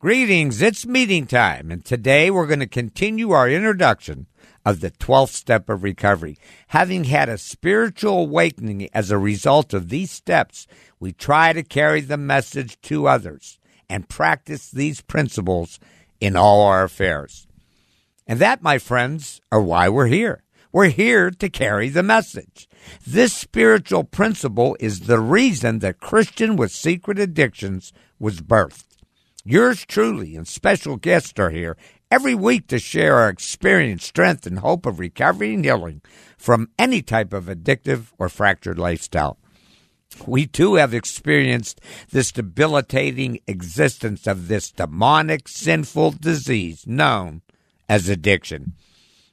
Greetings, it's meeting time, and today we're going to continue our introduction of the 12th step of recovery. Having had a spiritual awakening as a result of these steps, we try to carry the message to others and practice these principles in all our affairs. And that, my friends, are why we're here. We're here to carry the message. This spiritual principle is the reason that Christian with Secret Addictions was birthed. Yours truly and special guests are here every week to share our experience, strength, and hope of recovery and healing from any type of addictive or fractured lifestyle. We too have experienced this debilitating existence of this demonic, sinful disease known as addiction.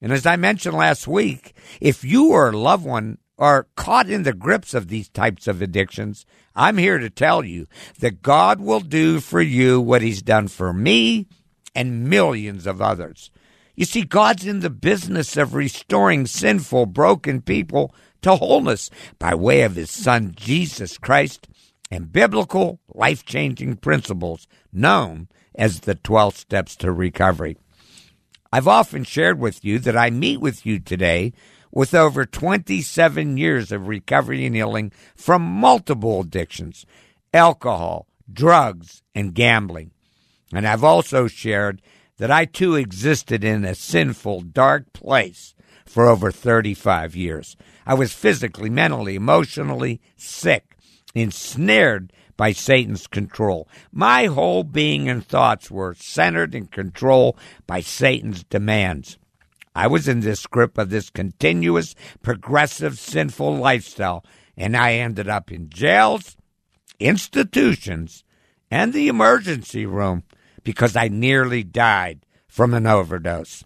And as I mentioned last week, if you or a loved one are caught in the grips of these types of addictions, I'm here to tell you that God will do for you what He's done for me and millions of others. You see, God's in the business of restoring sinful, broken people to wholeness by way of His Son, Jesus Christ, and biblical life changing principles known as the 12 steps to recovery. I've often shared with you that I meet with you today with over 27 years of recovery and healing from multiple addictions alcohol, drugs, and gambling. And I've also shared that I too existed in a sinful, dark place for over 35 years. I was physically, mentally, emotionally sick, ensnared by Satan's control. My whole being and thoughts were centered and controlled by Satan's demands. I was in this grip of this continuous, progressive, sinful lifestyle, and I ended up in jails, institutions, and the emergency room because I nearly died from an overdose.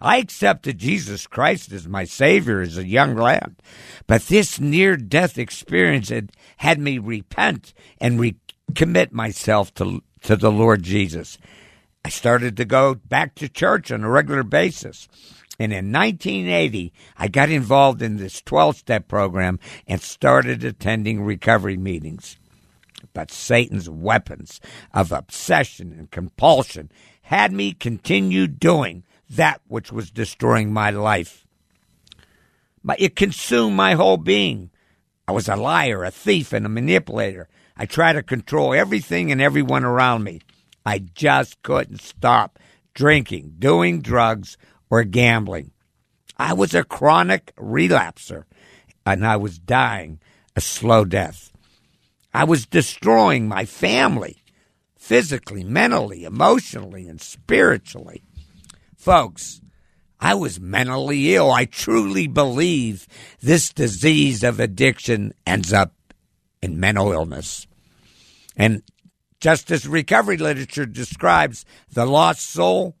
I accepted Jesus Christ as my Savior as a young lad, but this near death experience had had me repent and recommit myself to, to the Lord Jesus. I started to go back to church on a regular basis. And in 1980, I got involved in this 12 step program and started attending recovery meetings. But Satan's weapons of obsession and compulsion had me continue doing that which was destroying my life. It consumed my whole being. I was a liar, a thief, and a manipulator. I tried to control everything and everyone around me. I just couldn't stop drinking, doing drugs, or gambling. I was a chronic relapser, and I was dying a slow death. I was destroying my family physically, mentally, emotionally, and spiritually. Folks, I was mentally ill. I truly believe this disease of addiction ends up in mental illness. And just as recovery literature describes the lost soul,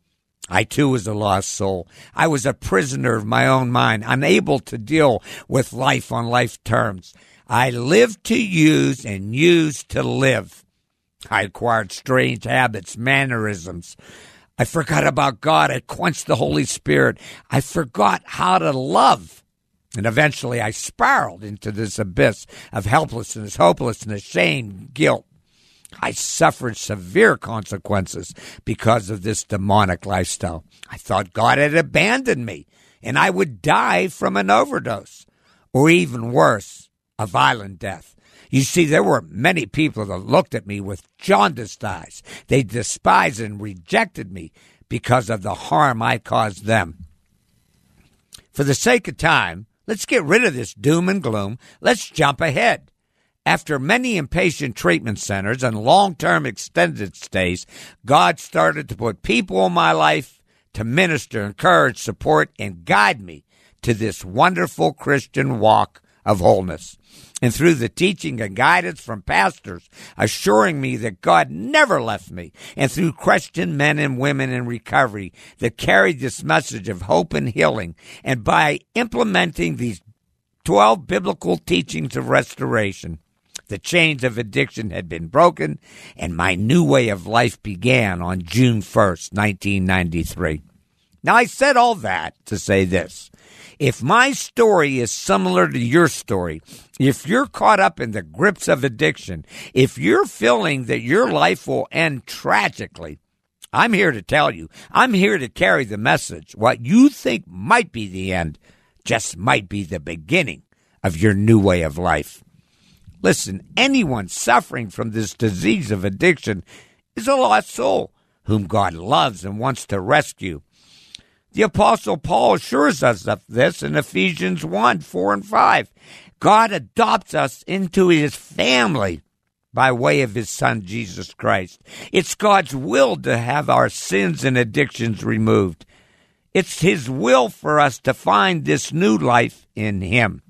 I too was a lost soul. I was a prisoner of my own mind, unable to deal with life on life terms. I lived to use and used to live. I acquired strange habits, mannerisms. I forgot about God. I quenched the Holy Spirit. I forgot how to love. And eventually I spiraled into this abyss of helplessness, hopelessness, shame, guilt. I suffered severe consequences because of this demonic lifestyle. I thought God had abandoned me and I would die from an overdose or even worse, a violent death. You see, there were many people that looked at me with jaundiced eyes. They despised and rejected me because of the harm I caused them. For the sake of time, let's get rid of this doom and gloom. Let's jump ahead. After many inpatient treatment centers and long term extended stays, God started to put people in my life to minister, encourage, support, and guide me to this wonderful Christian walk of wholeness. And through the teaching and guidance from pastors assuring me that God never left me, and through Christian men and women in recovery that carried this message of hope and healing, and by implementing these 12 biblical teachings of restoration, the chains of addiction had been broken, and my new way of life began on June 1st, 1993. Now, I said all that to say this. If my story is similar to your story, if you're caught up in the grips of addiction, if you're feeling that your life will end tragically, I'm here to tell you, I'm here to carry the message. What you think might be the end just might be the beginning of your new way of life. Listen, anyone suffering from this disease of addiction is a lost soul whom God loves and wants to rescue. The Apostle Paul assures us of this in Ephesians 1 4 and 5. God adopts us into his family by way of his son Jesus Christ. It's God's will to have our sins and addictions removed. It's his will for us to find this new life in him.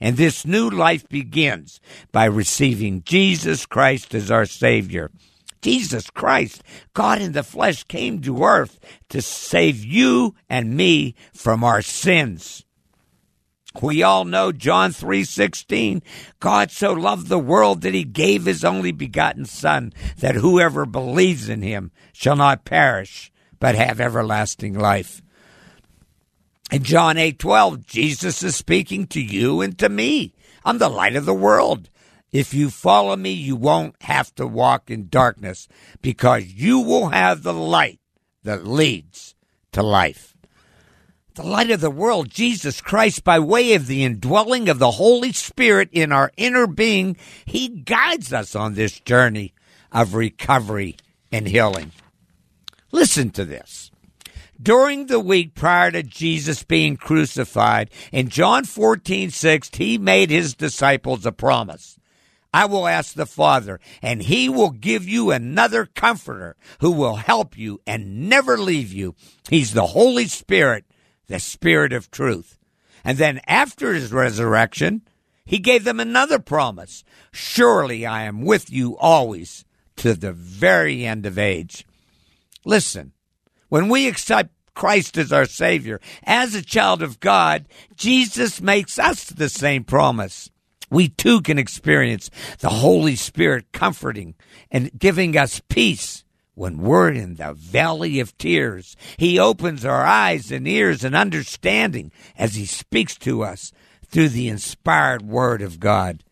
And this new life begins by receiving Jesus Christ as our Savior. Jesus Christ, God in the flesh, came to earth to save you and me from our sins. We all know John 3:16. God so loved the world that he gave his only begotten son that whoever believes in him shall not perish but have everlasting life. In John 8:12, Jesus is speaking to you and to me. I'm the light of the world. If you follow me, you won't have to walk in darkness because you will have the light that leads to life. The light of the world, Jesus Christ, by way of the indwelling of the Holy Spirit in our inner being, He guides us on this journey of recovery and healing. Listen to this. During the week prior to Jesus being crucified, in John 14, 6, he made his disciples a promise. I will ask the Father, and he will give you another comforter who will help you and never leave you. He's the Holy Spirit, the Spirit of truth. And then after his resurrection, he gave them another promise. Surely I am with you always to the very end of age. Listen, when we accept Christ as our Savior, as a child of God, Jesus makes us the same promise we too can experience the Holy Spirit comforting and giving us peace when we're in the valley of tears. He opens our eyes and ears and understanding as He speaks to us through the inspired Word of God.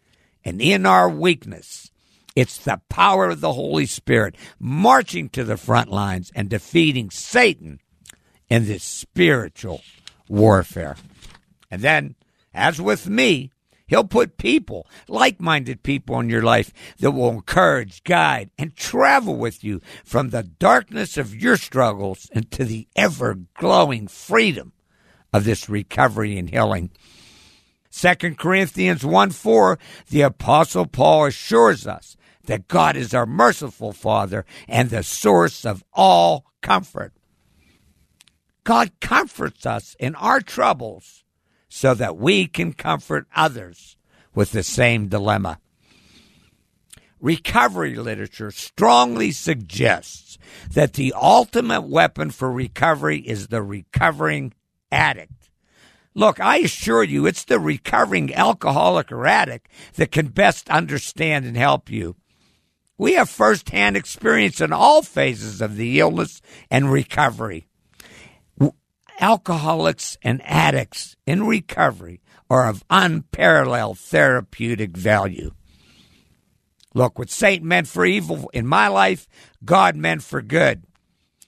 And in our weakness, it's the power of the Holy Spirit marching to the front lines and defeating Satan in this spiritual warfare. And then, as with me, He'll put people, like minded people in your life that will encourage, guide, and travel with you from the darkness of your struggles into the ever glowing freedom of this recovery and healing. 2 Corinthians 1 4, the Apostle Paul assures us that God is our merciful Father and the source of all comfort. God comforts us in our troubles so that we can comfort others with the same dilemma. Recovery literature strongly suggests that the ultimate weapon for recovery is the recovering addict. Look, I assure you, it's the recovering alcoholic or addict that can best understand and help you. We have firsthand experience in all phases of the illness and recovery alcoholics and addicts in recovery are of unparalleled therapeutic value. Look, what Satan meant for evil in my life, God meant for good.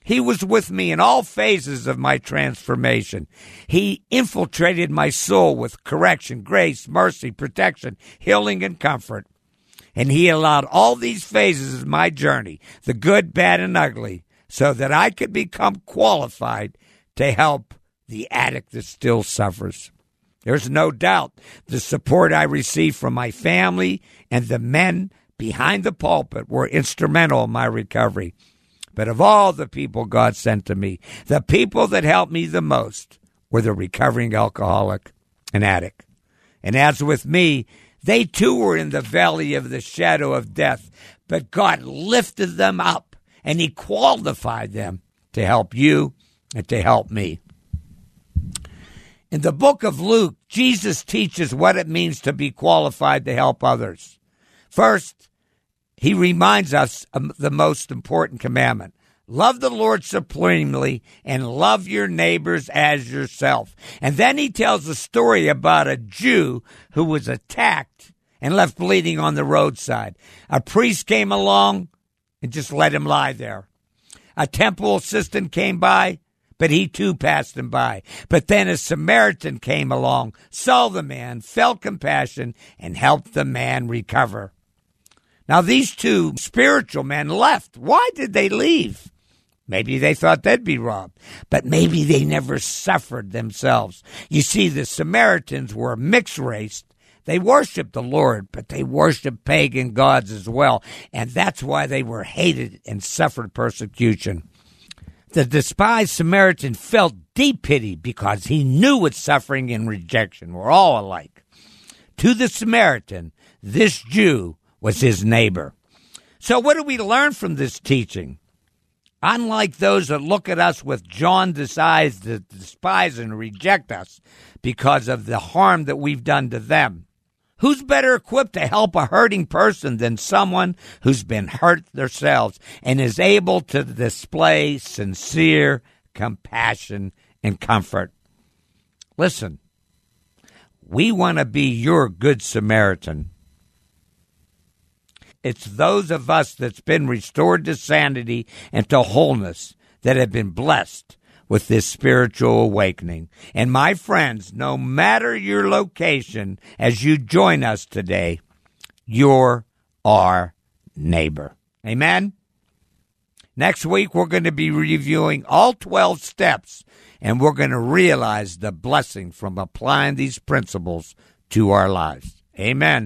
He was with me in all phases of my transformation. He infiltrated my soul with correction, grace, mercy, protection, healing, and comfort. And He allowed all these phases of my journey, the good, bad, and ugly, so that I could become qualified to help the addict that still suffers. There's no doubt the support I received from my family and the men behind the pulpit were instrumental in my recovery. But of all the people God sent to me, the people that helped me the most were the recovering alcoholic and addict. And as with me, they too were in the valley of the shadow of death, but God lifted them up and He qualified them to help you and to help me. In the book of Luke, Jesus teaches what it means to be qualified to help others. First, he reminds us of the most important commandment love the Lord supremely and love your neighbors as yourself. And then he tells a story about a Jew who was attacked and left bleeding on the roadside. A priest came along and just let him lie there. A temple assistant came by but he too passed him by. But then a Samaritan came along, saw the man, felt compassion, and helped the man recover. Now, these two spiritual men left. Why did they leave? Maybe they thought they'd be robbed, but maybe they never suffered themselves. You see, the Samaritans were a mixed race. They worshiped the Lord, but they worshiped pagan gods as well. And that's why they were hated and suffered persecution. The despised Samaritan felt deep pity because he knew what suffering and rejection were all alike. To the Samaritan, this Jew was his neighbor. So, what do we learn from this teaching? Unlike those that look at us with jaundiced eyes that despise and reject us because of the harm that we've done to them, Who's better equipped to help a hurting person than someone who's been hurt themselves and is able to display sincere compassion and comfort? Listen, we want to be your good Samaritan. It's those of us that's been restored to sanity and to wholeness that have been blessed with this spiritual awakening. And my friends, no matter your location, as you join us today, you're our neighbor. Amen? Next week, we're going to be reviewing all 12 steps, and we're going to realize the blessing from applying these principles to our lives. Amen.